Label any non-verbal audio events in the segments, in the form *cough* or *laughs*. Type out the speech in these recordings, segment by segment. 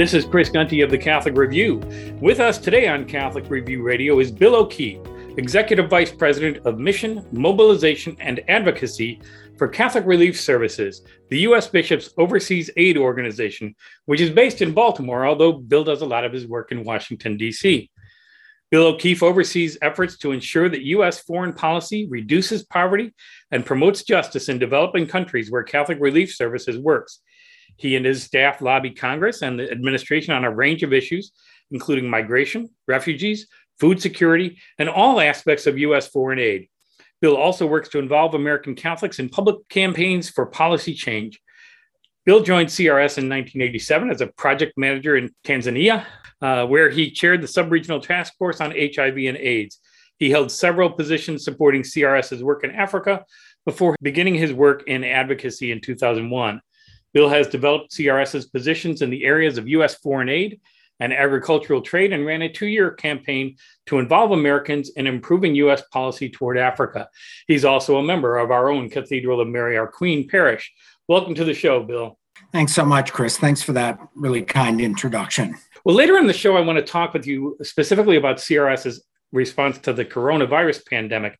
This is Chris Gunty of the Catholic Review. With us today on Catholic Review Radio is Bill O'Keefe, Executive Vice President of Mission, Mobilization, and Advocacy for Catholic Relief Services, the U.S. Bishops Overseas Aid Organization, which is based in Baltimore, although Bill does a lot of his work in Washington, D.C. Bill O'Keefe oversees efforts to ensure that U.S. foreign policy reduces poverty and promotes justice in developing countries where Catholic Relief Services works. He and his staff lobby Congress and the administration on a range of issues, including migration, refugees, food security, and all aspects of U.S. foreign aid. Bill also works to involve American Catholics in public campaigns for policy change. Bill joined CRS in 1987 as a project manager in Tanzania, uh, where he chaired the subregional task force on HIV and AIDS. He held several positions supporting CRS's work in Africa before beginning his work in advocacy in 2001. Bill has developed CRS's positions in the areas of U.S. foreign aid and agricultural trade and ran a two year campaign to involve Americans in improving U.S. policy toward Africa. He's also a member of our own Cathedral of Mary, our Queen Parish. Welcome to the show, Bill. Thanks so much, Chris. Thanks for that really kind introduction. Well, later in the show, I want to talk with you specifically about CRS's response to the coronavirus pandemic.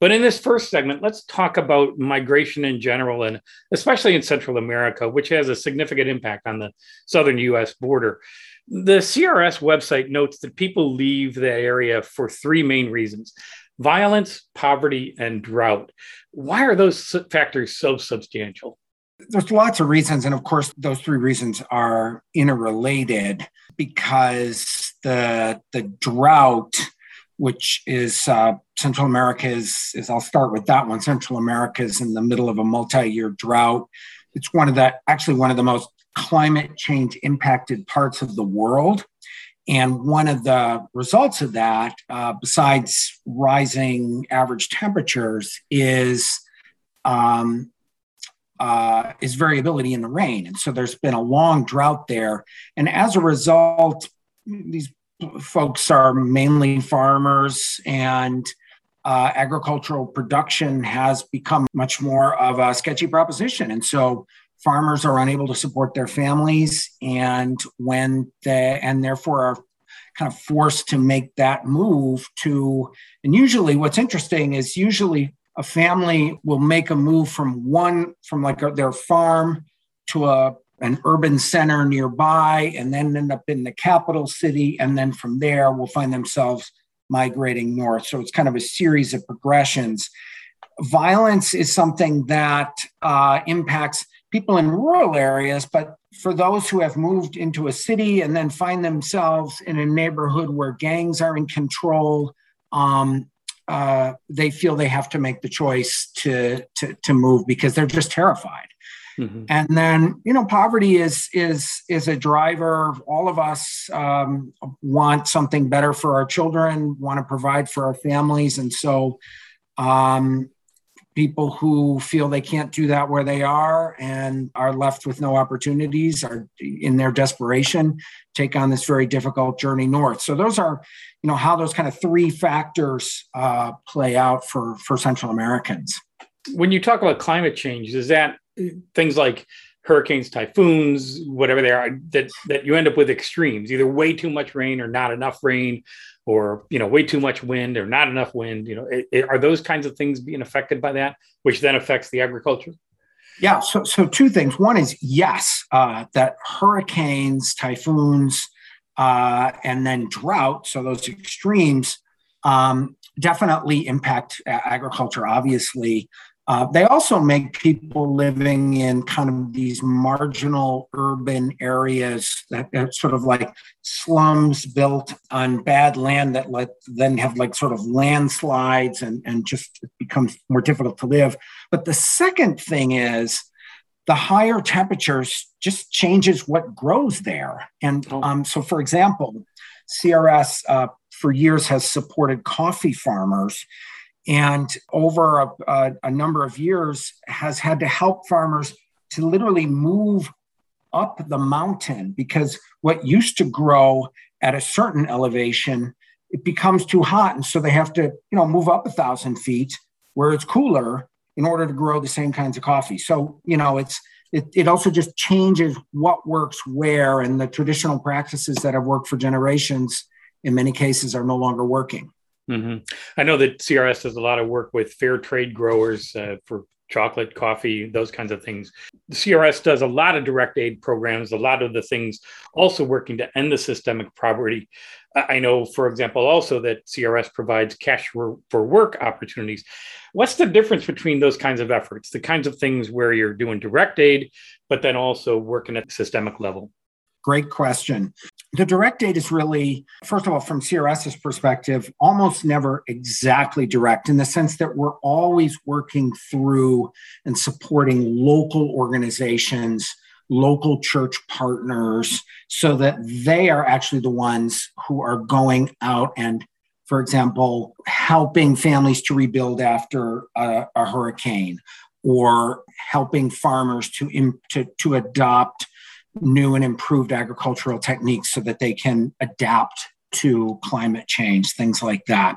But in this first segment, let's talk about migration in general, and especially in Central America, which has a significant impact on the southern US border. The CRS website notes that people leave that area for three main reasons violence, poverty, and drought. Why are those factors so substantial? There's lots of reasons. And of course, those three reasons are interrelated because the, the drought which is uh, Central America is, is, I'll start with that one. Central America is in the middle of a multi-year drought. It's one of the, actually one of the most climate change impacted parts of the world. And one of the results of that, uh, besides rising average temperatures, is um, uh, is variability in the rain. And so there's been a long drought there. And as a result, these folks are mainly farmers and uh, agricultural production has become much more of a sketchy proposition. And so farmers are unable to support their families and when they and therefore are kind of forced to make that move to and usually what's interesting is usually a family will make a move from one from like their farm to a an urban center nearby and then end up in the capital city. And then from there, will find themselves migrating north. So it's kind of a series of progressions. Violence is something that uh, impacts people in rural areas, but for those who have moved into a city and then find themselves in a neighborhood where gangs are in control, um, uh, they feel they have to make the choice to, to, to move because they're just terrified. Mm-hmm. And then, you know, poverty is is is a driver. All of us um, want something better for our children, want to provide for our families, and so um, people who feel they can't do that where they are and are left with no opportunities are in their desperation take on this very difficult journey north so those are you know how those kind of three factors uh, play out for for central americans when you talk about climate change is that things like hurricanes, typhoons, whatever they are, that that you end up with extremes, either way too much rain or not enough rain, or you know way too much wind or not enough wind. You know, it, it, are those kinds of things being affected by that, which then affects the agriculture? Yeah. So so two things. One is yes, uh, that hurricanes, typhoons, uh, and then drought. So those extremes um, definitely impact agriculture. Obviously, Uh, they also make people living in kind of these marginal urban areas that, that sort of like slums built on bad land that let, then have like sort of landslides and, and just becomes more difficult to live. But the second thing is the higher temperatures just changes what grows there. And oh. um, so, for example, CRS uh, for years has supported coffee farmers and over a, a, a, number of years has had to help farmers to literally move up the mountain because what used to grow at a certain elevation it becomes too hot. And so they have to you know move up a thousand feet where it's cooler in order to grow the same kinds of coffee. So you know it's it, it also just changes what works where and the traditional practices that have worked for generations in many cases are no longer working Mm-hmm. I know that CRS does a lot of work with fair trade growers uh, for chocolate, coffee, those kinds of things. CRS does a lot of direct aid programs, a lot of the things also working to end the systemic poverty. I know, for example, also that CRS provides cash for, for work opportunities. What's the difference between those kinds of efforts, the kinds of things where you're doing direct aid, but then also working at the systemic level? Great question. The direct aid is really, first of all, from CRS's perspective, almost never exactly direct in the sense that we're always working through and supporting local organizations, local church partners, so that they are actually the ones who are going out and for example, helping families to rebuild after a, a hurricane or helping farmers to, to, to adopt new and improved agricultural techniques so that they can adapt to climate change, things like that.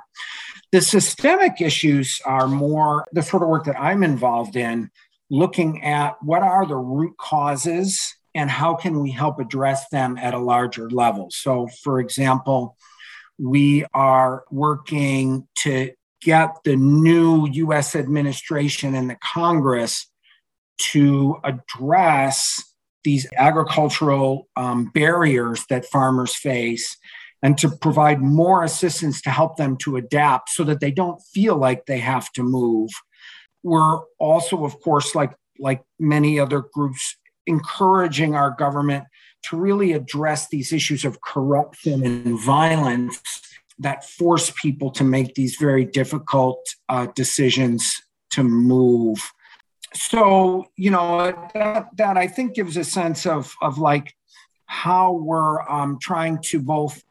The systemic issues are more the sort of work that I'm involved in, looking at what are the root causes and how can we help address them at a larger level. So, for example, we are working to get the new US administration and the Congress to address these agricultural um, barriers that farmers face and to provide more assistance to help them to adapt so that they don't feel like they have to move. We're also, of course, like, like many other groups, encouraging our government to really address these issues of corruption and violence that force people to make these very difficult uh, decisions to move so you know that that I think gives a sense of of like how we're um, trying to both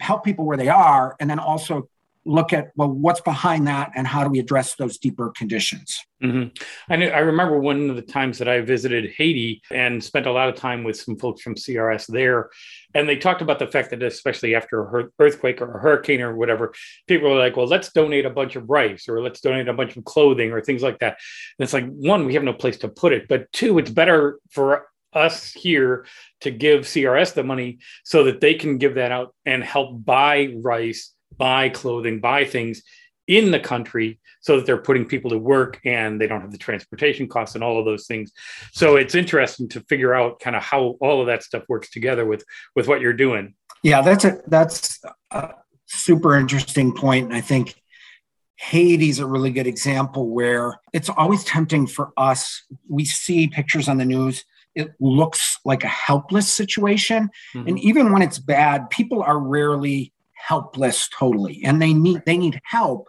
help people where they are and then also look at well what's behind that and how do we address those deeper conditions? Mm-hmm. I, I remember one of the times that i visited haiti and spent a lot of time with some folks from crs there. And they talked about the fact that especially after an earthquake or a hurricane or whatever people are like well let's donate a bunch of rice or let's donate a bunch of clothing or things like that. And it's like one we have no place to put it but two it's better for us here to give CRS the money so that they can give that out and help buy rice buy clothing, buy things in the country so that they're putting people to work and they don't have the transportation costs and all of those things. So it's interesting to figure out kind of how all of that stuff works together with with what you're doing. Yeah, that's a that's a super interesting point. And I think Haiti's a really good example where it's always tempting for us. We see pictures on the news. It looks like a helpless situation. Mm-hmm. And even when it's bad, people are rarely helpless totally and they need they need help.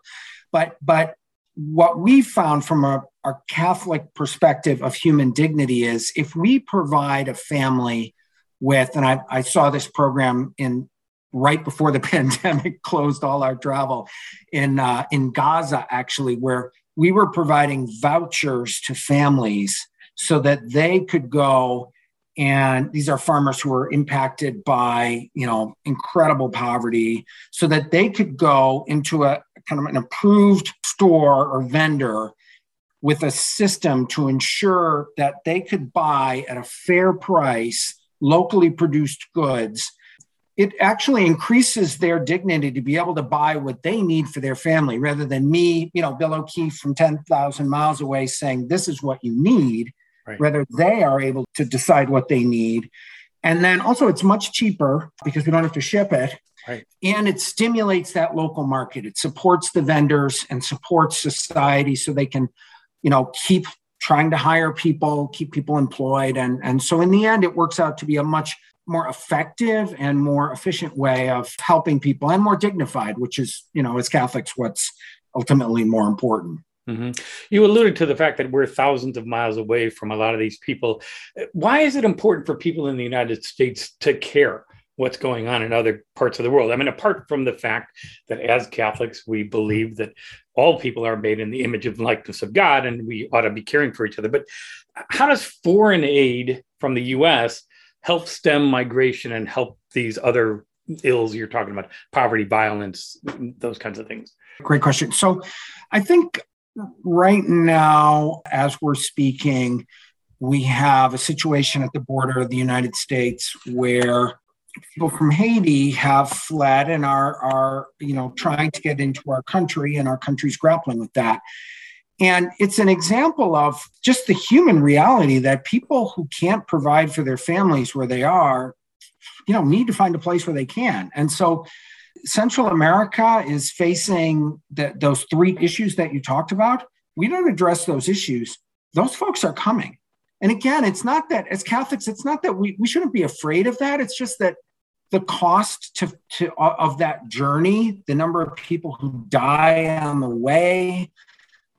But but what we found from a, our catholic perspective of human dignity is if we provide a family with and I, I saw this program in right before the *laughs* pandemic closed all our travel in uh, in Gaza actually where we were providing vouchers to families so that they could go and these are farmers who were impacted by you know incredible poverty so that they could go into a kind of an approved store or vendor with a system to ensure that they could buy at a fair price locally produced goods. It actually increases their dignity to be able to buy what they need for their family rather than me you know bill o'keefe from 10,000 miles away saying this is what you need right. whether they are able to decide what they need. And then also, it's much cheaper because we don't have to ship it. Right. And it stimulates that local market. It supports the vendors and supports society so they can you know, keep trying to hire people, keep people employed. And, and so in the end, it works out to be a much more effective and more efficient way of helping people and more dignified, which is, you know, as Catholics, what's ultimately more important. Mm-hmm. You alluded to the fact that we're thousands of miles away from a lot of these people. Why is it important for people in the United States to care what's going on in other parts of the world? I mean, apart from the fact that as Catholics, we believe that all people are made in the image and likeness of God and we ought to be caring for each other. But how does foreign aid from the US help stem migration and help these other ills you're talking about poverty, violence, those kinds of things? Great question. So I think right now, as we're speaking, we have a situation at the border of the United States where people from Haiti have fled and are, are you know trying to get into our country and our country's grappling with that. And it's an example of just the human reality that people who can't provide for their families where they are, you know, need to find a place where they can. And so Central America is facing the, those three issues that you talked about. We don't address those issues. Those folks are coming. And again, it's not that as Catholics, it's not that we, we shouldn't be afraid of that. It's just that the cost to, to of that journey, the number of people who die on the way,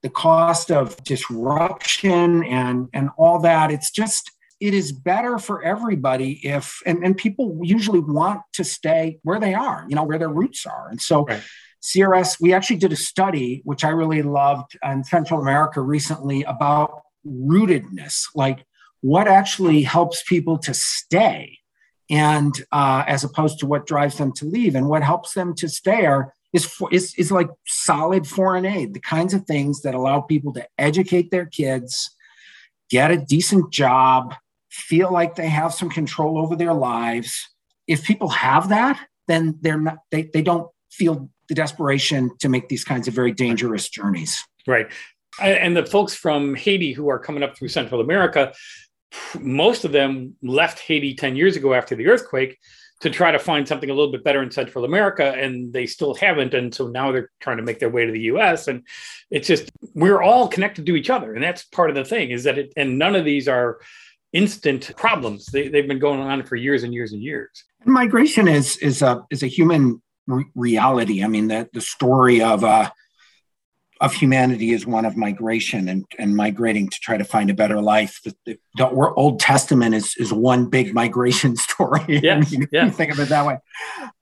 the cost of disruption and and all that, it's just it is better for everybody if and, and people usually want to stay where they are you know where their roots are and so right. crs we actually did a study which i really loved in central america recently about rootedness like what actually helps people to stay and uh, as opposed to what drives them to leave and what helps them to stay are is, is, is like solid foreign aid the kinds of things that allow people to educate their kids get a decent job feel like they have some control over their lives. If people have that, then they're not, they, they don't feel the desperation to make these kinds of very dangerous journeys. Right. And the folks from Haiti who are coming up through Central America, most of them left Haiti 10 years ago after the earthquake to try to find something a little bit better in Central America, and they still haven't. And so now they're trying to make their way to the US. And it's just, we're all connected to each other. And that's part of the thing is that it, and none of these are, instant problems. They, they've been going on for years and years and years. Migration is is a is a human re- reality. I mean, the the story of uh, of humanity is one of migration and, and migrating to try to find a better life. The, the, the Old Testament is, is one big migration *laughs* story. Yeah, I mean, yeah. think of it that way,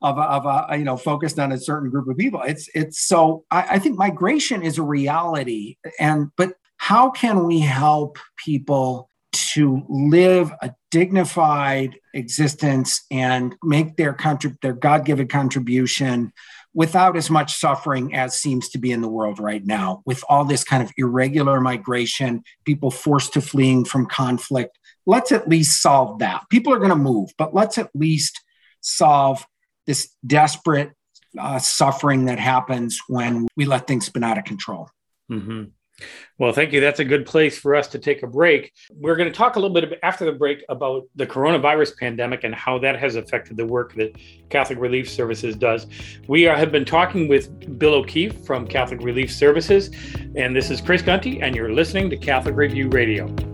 of, of a, you know focused on a certain group of people. It's it's so I, I think migration is a reality, and but how can we help people to live a dignified existence and make their contrib- their God-given contribution without as much suffering as seems to be in the world right now with all this kind of irregular migration people forced to fleeing from conflict. Let's at least solve that. People are going to move but let's at least solve this desperate uh, suffering that happens when we let things spin out of control. Mm-hmm. Well, thank you. That's a good place for us to take a break. We're going to talk a little bit after the break about the coronavirus pandemic and how that has affected the work that Catholic Relief Services does. We are, have been talking with Bill O'Keefe from Catholic Relief Services, and this is Chris Gunty, and you're listening to Catholic Review Radio.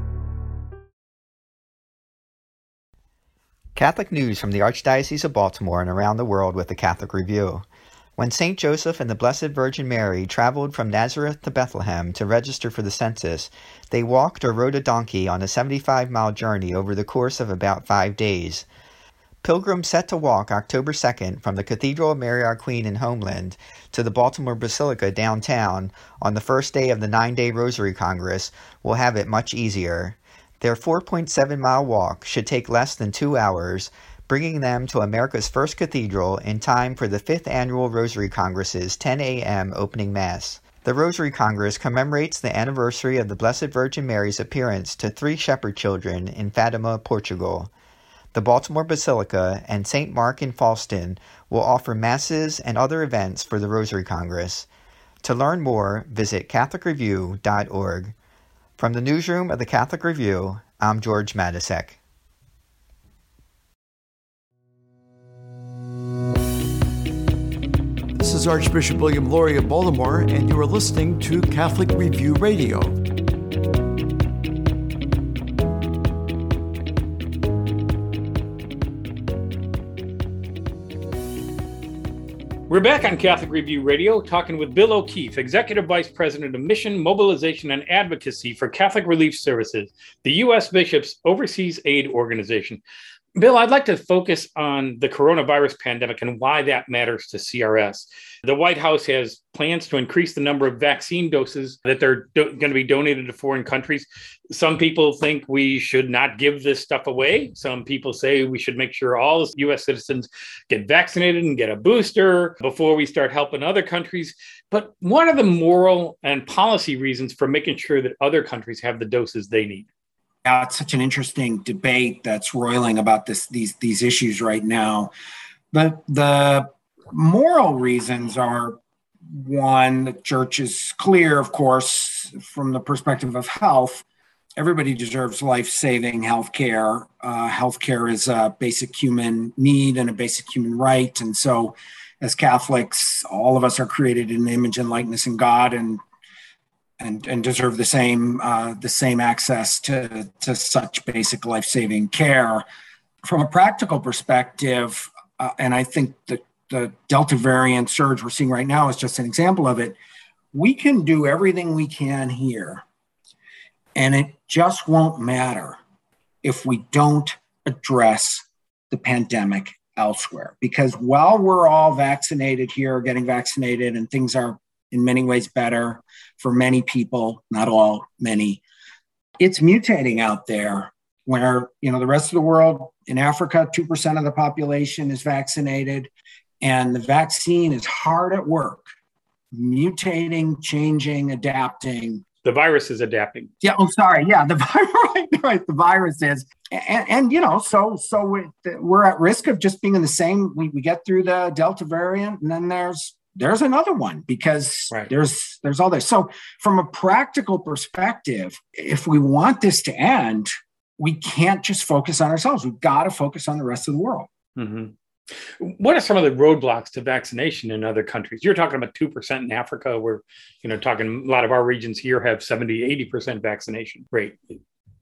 Catholic news from the Archdiocese of Baltimore and around the world with the Catholic Review. When St. Joseph and the Blessed Virgin Mary traveled from Nazareth to Bethlehem to register for the census, they walked or rode a donkey on a 75 mile journey over the course of about five days. Pilgrims set to walk October 2nd from the Cathedral of Mary Our Queen in Homeland to the Baltimore Basilica downtown on the first day of the nine day Rosary Congress will have it much easier. Their 4.7 mile walk should take less than two hours, bringing them to America's first cathedral in time for the fifth annual Rosary Congress's 10 a.m. opening Mass. The Rosary Congress commemorates the anniversary of the Blessed Virgin Mary's appearance to three shepherd children in Fatima, Portugal. The Baltimore Basilica and St. Mark in Fallston will offer masses and other events for the Rosary Congress. To learn more, visit CatholicReview.org. From the newsroom of the Catholic Review, I'm George Matysek. This is Archbishop William Lori of Baltimore, and you are listening to Catholic Review Radio. We're back on Catholic Review Radio talking with Bill O'Keefe, Executive Vice President of Mission, Mobilization, and Advocacy for Catholic Relief Services, the U.S. Bishops Overseas Aid Organization. Bill, I'd like to focus on the coronavirus pandemic and why that matters to CRS. The White House has plans to increase the number of vaccine doses that they're do- going to be donated to foreign countries. Some people think we should not give this stuff away. Some people say we should make sure all US citizens get vaccinated and get a booster before we start helping other countries. But what are the moral and policy reasons for making sure that other countries have the doses they need? It's such an interesting debate that's roiling about this these these issues right now. But the moral reasons are one, the church is clear, of course, from the perspective of health. Everybody deserves life saving health care. Uh, health care is a basic human need and a basic human right. And so, as Catholics, all of us are created in the image and likeness in God and and, and deserve the same uh, the same access to, to such basic life saving care. From a practical perspective, uh, and I think the the Delta variant surge we're seeing right now is just an example of it. We can do everything we can here, and it just won't matter if we don't address the pandemic elsewhere. Because while we're all vaccinated here, getting vaccinated, and things are in many ways better for many people, not all, many, it's mutating out there where you know the rest of the world in africa 2% of the population is vaccinated and the vaccine is hard at work, mutating, changing, adapting. The virus is adapting. Yeah. Oh, sorry. Yeah. The *laughs* right, right. The virus is, and, and you know, so so we're, we're at risk of just being in the same. We, we get through the Delta variant, and then there's there's another one because right. there's there's all this. So from a practical perspective, if we want this to end, we can't just focus on ourselves. We've got to focus on the rest of the world. Mm-hmm. What are some of the roadblocks to vaccination in other countries? You're talking about 2% in Africa. We're, you know, talking a lot of our regions here have 70, 80% vaccination rate.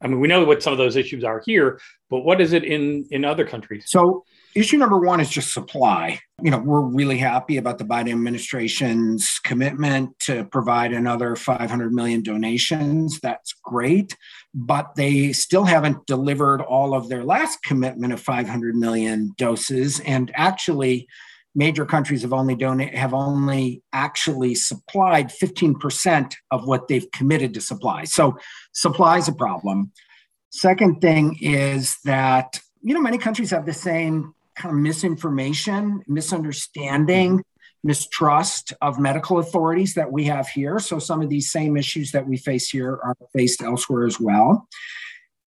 I mean, we know what some of those issues are here, but what is it in in other countries? So, issue number one is just supply. You know, we're really happy about the Biden administration's commitment to provide another 500 million donations. That's great, but they still haven't delivered all of their last commitment of 500 million doses. And actually, major countries have only donate have only actually supplied 15% of what they've committed to supply. So supply is a problem. Second thing is that you know many countries have the same kind of misinformation, misunderstanding, mistrust of medical authorities that we have here. So some of these same issues that we face here are faced elsewhere as well.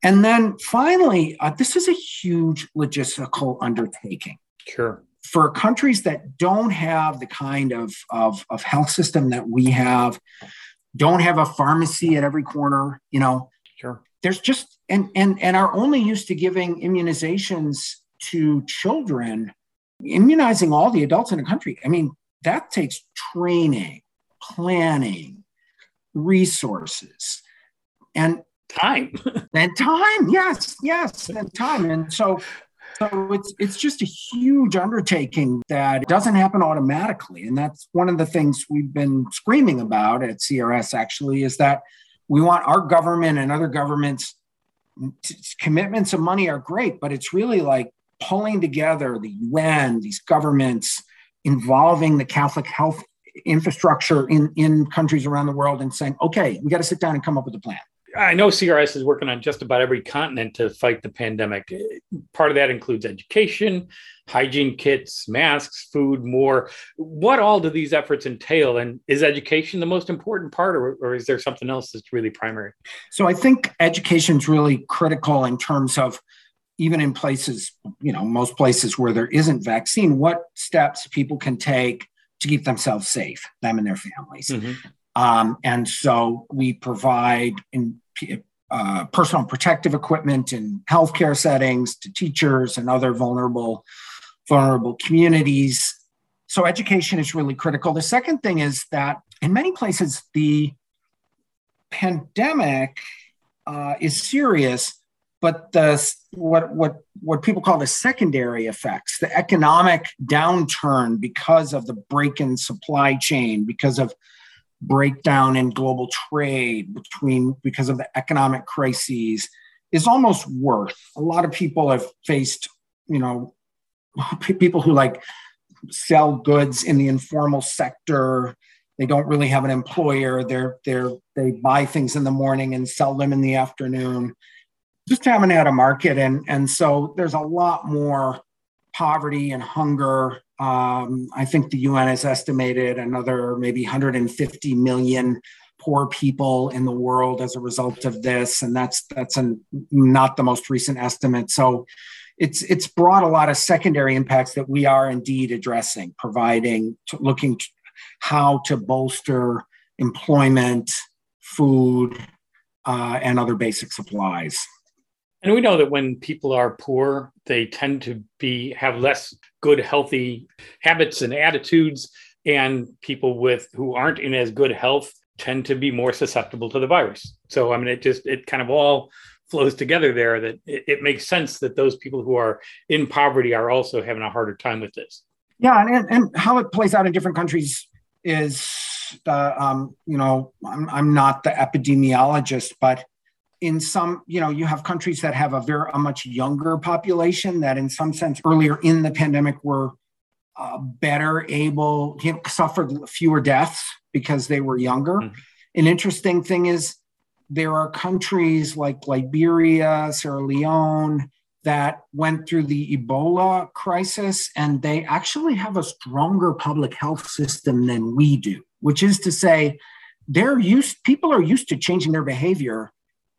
And then finally, uh, this is a huge logistical undertaking. Sure for countries that don't have the kind of, of, of health system that we have, don't have a pharmacy at every corner, you know, sure. there's just and and and are only used to giving immunizations to children, immunizing all the adults in the country. I mean, that takes training, planning, resources, and time. *laughs* and time, yes, yes, and time. And so so it's it's just a huge undertaking that doesn't happen automatically, and that's one of the things we've been screaming about at CRS. Actually, is that we want our government and other governments commitments of money are great, but it's really like pulling together the UN, these governments, involving the Catholic health infrastructure in, in countries around the world and saying, okay, we got to sit down and come up with a plan. I know CRS is working on just about every continent to fight the pandemic. Part of that includes education, hygiene kits, masks, food, more. What all do these efforts entail? And is education the most important part, or, or is there something else that's really primary? So I think education is really critical in terms of even in places, you know, most places where there isn't vaccine, what steps people can take to keep themselves safe, them and their families. Mm-hmm. Um, and so we provide in, uh, personal protective equipment in healthcare settings to teachers and other vulnerable vulnerable communities. So education is really critical. The second thing is that in many places the pandemic uh, is serious, but the what what what people call the secondary effects, the economic downturn because of the break in supply chain, because of breakdown in global trade between because of the economic crises is almost worth a lot of people have faced you know *laughs* people who like sell goods in the informal sector. They don't really have an employer. They're they're they buy things in the morning and sell them in the afternoon just haven't had a market and and so there's a lot more poverty and hunger um, I think the UN has estimated another maybe 150 million poor people in the world as a result of this, and that's that's an, not the most recent estimate. So it's it's brought a lot of secondary impacts that we are indeed addressing, providing, to, looking to how to bolster employment, food, uh, and other basic supplies. And we know that when people are poor, they tend to be have less good, healthy habits and attitudes, and people with who aren't in as good health tend to be more susceptible to the virus. So I mean, it just it kind of all flows together there. That it, it makes sense that those people who are in poverty are also having a harder time with this. Yeah, and, and how it plays out in different countries is, uh, um, you know, I'm, I'm not the epidemiologist, but in some, you know, you have countries that have a very a much younger population that, in some sense, earlier in the pandemic were uh, better able, you know, suffered fewer deaths because they were younger. Mm-hmm. An interesting thing is there are countries like Liberia, Sierra Leone that went through the Ebola crisis, and they actually have a stronger public health system than we do, which is to say, they're used people are used to changing their behavior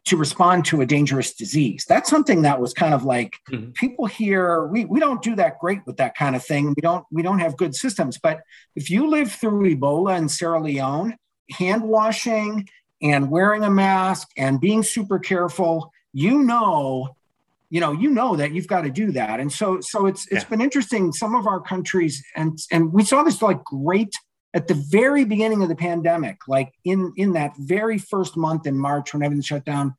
to respond to a dangerous disease. That's something that was kind of like mm-hmm. people here, we, we don't do that great with that kind of thing. We don't we don't have good systems. But if you live through Ebola in Sierra Leone, hand washing and wearing a mask and being super careful, you know, you know, you know that you've got to do that. And so so it's it's yeah. been interesting. Some of our countries and and we saw this like great at the very beginning of the pandemic, like in, in that very first month in March when everything shut down,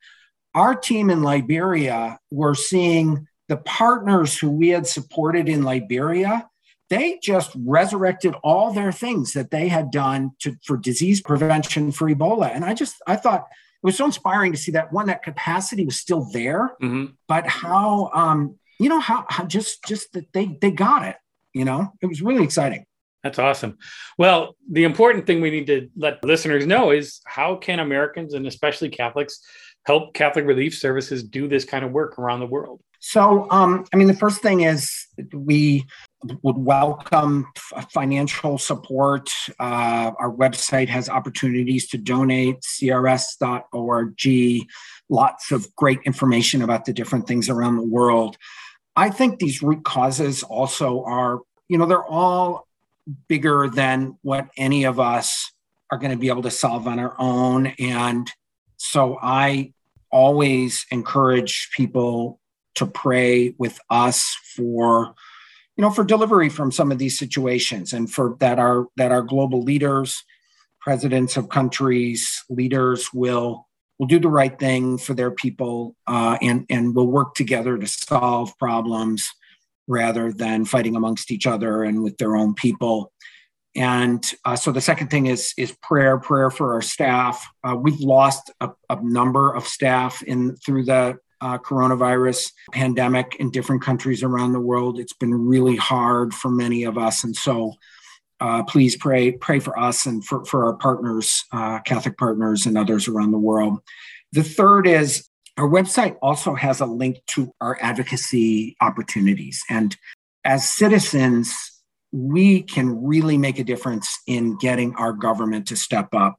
our team in Liberia were seeing the partners who we had supported in Liberia. They just resurrected all their things that they had done to, for disease prevention for Ebola. And I just, I thought it was so inspiring to see that one, that capacity was still there, mm-hmm. but how, um, you know, how, how just, just that they, they got it, you know, it was really exciting. That's awesome. Well, the important thing we need to let listeners know is how can Americans and especially Catholics help Catholic Relief Services do this kind of work around the world? So, um, I mean, the first thing is we would welcome financial support. Uh, our website has opportunities to donate, crs.org, lots of great information about the different things around the world. I think these root causes also are, you know, they're all bigger than what any of us are going to be able to solve on our own. And so I always encourage people to pray with us for you know for delivery from some of these situations and for that our that our global leaders presidents of countries leaders will will do the right thing for their people uh, and and will work together to solve problems rather than fighting amongst each other and with their own people. And uh, so the second thing is is prayer, prayer for our staff. Uh, we've lost a, a, number of staff in through the uh, coronavirus pandemic in different countries around the world. It's been really hard for many of us. And so uh, please pray, pray for us and for, for our partners, uh, Catholic partners and others around the world. The third is our website also has a link to our advocacy opportunities. And as citizens, we can really make a difference in getting our government to step up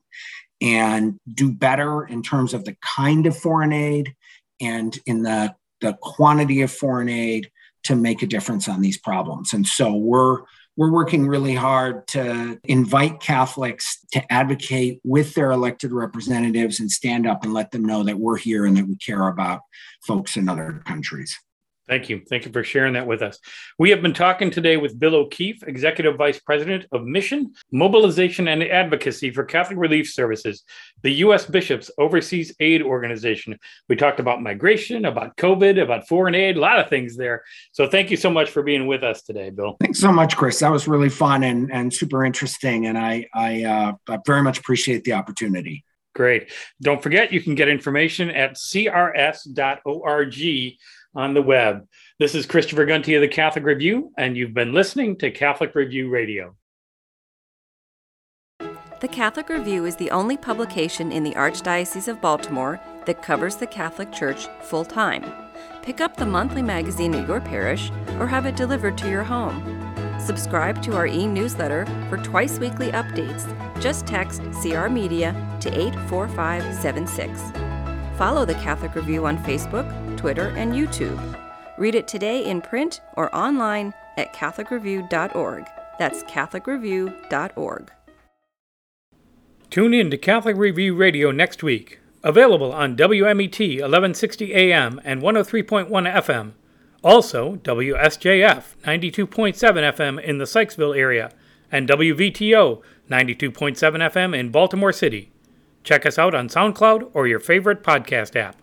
and do better in terms of the kind of foreign aid and in the, the quantity of foreign aid to make a difference on these problems. And so we're we're working really hard to invite Catholics to advocate with their elected representatives and stand up and let them know that we're here and that we care about folks in other countries. Thank you. Thank you for sharing that with us. We have been talking today with Bill O'Keefe, Executive Vice President of Mission, Mobilization, and Advocacy for Catholic Relief Services, the U.S. Bishops Overseas Aid Organization. We talked about migration, about COVID, about foreign aid, a lot of things there. So thank you so much for being with us today, Bill. Thanks so much, Chris. That was really fun and, and super interesting. And I, I, uh, I very much appreciate the opportunity. Great. Don't forget, you can get information at crs.org on the web. This is Christopher Gunty of the Catholic Review, and you've been listening to Catholic Review Radio. The Catholic Review is the only publication in the Archdiocese of Baltimore that covers the Catholic Church full time. Pick up the monthly magazine at your parish or have it delivered to your home. Subscribe to our e newsletter for twice weekly updates. Just text CR Media to 84576. Follow the Catholic Review on Facebook, Twitter, and YouTube. Read it today in print or online at CatholicReview.org. That's CatholicReview.org. Tune in to Catholic Review Radio next week. Available on WMET 1160 AM and 103.1 FM. Also, WSJF 92.7 FM in the Sykesville area and WVTO 92.7 FM in Baltimore City. Check us out on SoundCloud or your favorite podcast app.